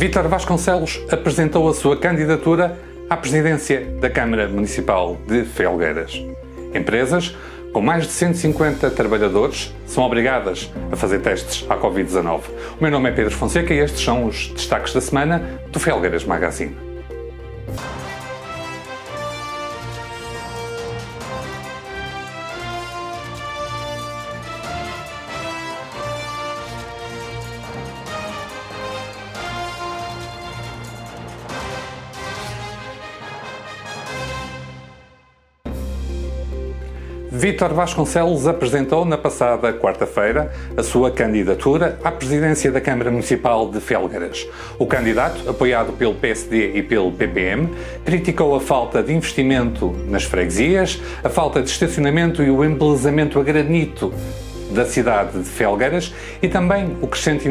Vítor Vasconcelos apresentou a sua candidatura à presidência da Câmara Municipal de Felgueiras. Empresas com mais de 150 trabalhadores são obrigadas a fazer testes à Covid-19. O meu nome é Pedro Fonseca e estes são os destaques da semana do Felgueiras Magazine. Vítor Vasconcelos apresentou na passada quarta-feira a sua candidatura à presidência da Câmara Municipal de Felgueiras. O candidato, apoiado pelo PSD e pelo PPM, criticou a falta de investimento nas freguesias, a falta de estacionamento e o embelezamento a granito da cidade de Felgueiras e também o crescente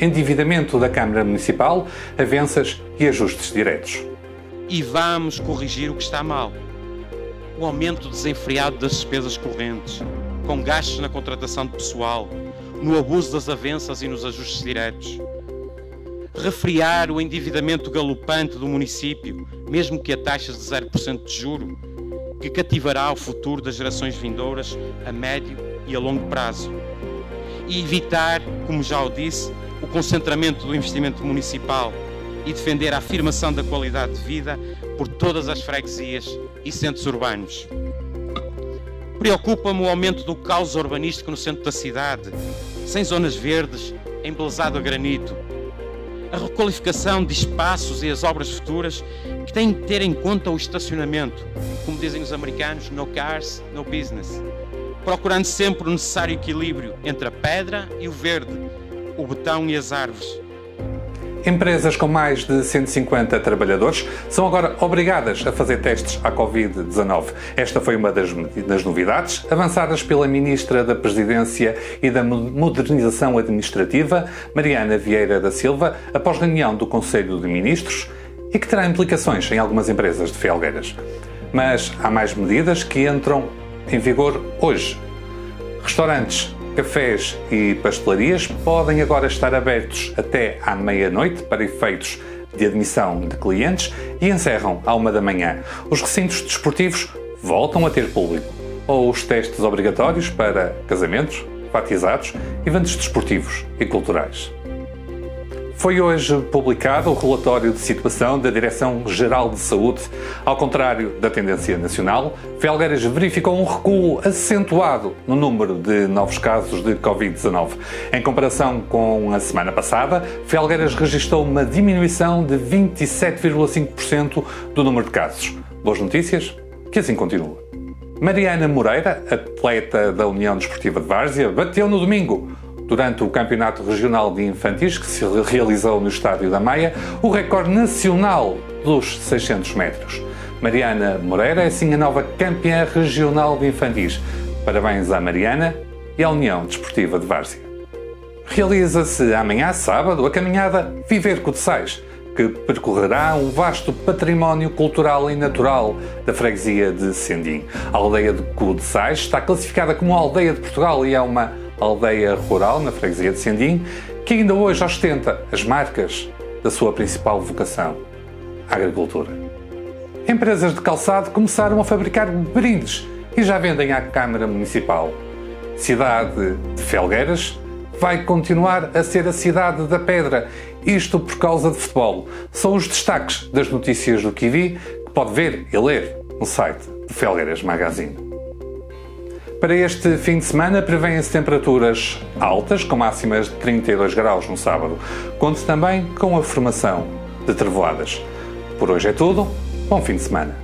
endividamento da Câmara Municipal, avanças e ajustes diretos. E vamos corrigir o que está mal o aumento desenfreado das despesas correntes, com gastos na contratação de pessoal, no abuso das avanças e nos ajustes diretos. Refriar o endividamento galopante do município, mesmo que a taxas de 0% de juro, que cativará o futuro das gerações vindouras a médio e a longo prazo. E evitar, como já o disse, o concentramento do investimento municipal e defender a afirmação da qualidade de vida por todas as freguesias e centros urbanos. Preocupa-me o aumento do caos urbanístico no centro da cidade, sem zonas verdes, embelezado a granito. A requalificação de espaços e as obras futuras que têm de ter em conta o estacionamento, como dizem os americanos, no cars, no business. Procurando sempre o necessário equilíbrio entre a pedra e o verde, o betão e as árvores Empresas com mais de 150 trabalhadores são agora obrigadas a fazer testes à Covid-19. Esta foi uma das, das, novidades avançadas pela Ministra da Presidência e da Modernização Administrativa, Mariana Vieira da Silva, após reunião do Conselho de Ministros e que terá implicações em algumas empresas de Felgueiras. Mas há mais medidas que entram em vigor hoje. Restaurantes Cafés e pastelarias podem agora estar abertos até à meia-noite para efeitos de admissão de clientes e encerram à uma da manhã. Os recintos desportivos voltam a ter público. Ou os testes obrigatórios para casamentos, batizados, eventos desportivos e culturais. Foi hoje publicado o relatório de situação da Direção-Geral de Saúde. Ao contrário da tendência nacional, Felgueiras verificou um recuo acentuado no número de novos casos de Covid-19. Em comparação com a semana passada, Felgueiras registrou uma diminuição de 27,5% do número de casos. Boas notícias? Que assim continua. Mariana Moreira, atleta da União Desportiva de Várzea, bateu no domingo durante o Campeonato Regional de Infantis, que se realizou no Estádio da Maia, o recorde nacional dos 600 metros. Mariana Moreira é assim a nova campeã regional de infantis. Parabéns à Mariana e à União Desportiva de Várzea. Realiza-se amanhã, sábado, a caminhada Viver Codessais, que percorrerá um vasto património cultural e natural da freguesia de Sendim. A aldeia de Codessais está classificada como aldeia de Portugal e é uma aldeia rural na freguesia de Sendim, que ainda hoje ostenta as marcas da sua principal vocação, a agricultura. Empresas de calçado começaram a fabricar brindes e já vendem à Câmara Municipal. Cidade de Felgueiras vai continuar a ser a cidade da pedra, isto por causa de futebol. São os destaques das notícias do Kiwi que pode ver e ler no site de Felgueiras Magazine. Para este fim de semana prevêem-se temperaturas altas, com máximas de 32 graus no sábado. Conte também com a formação de trevoadas. Por hoje é tudo. Bom fim de semana.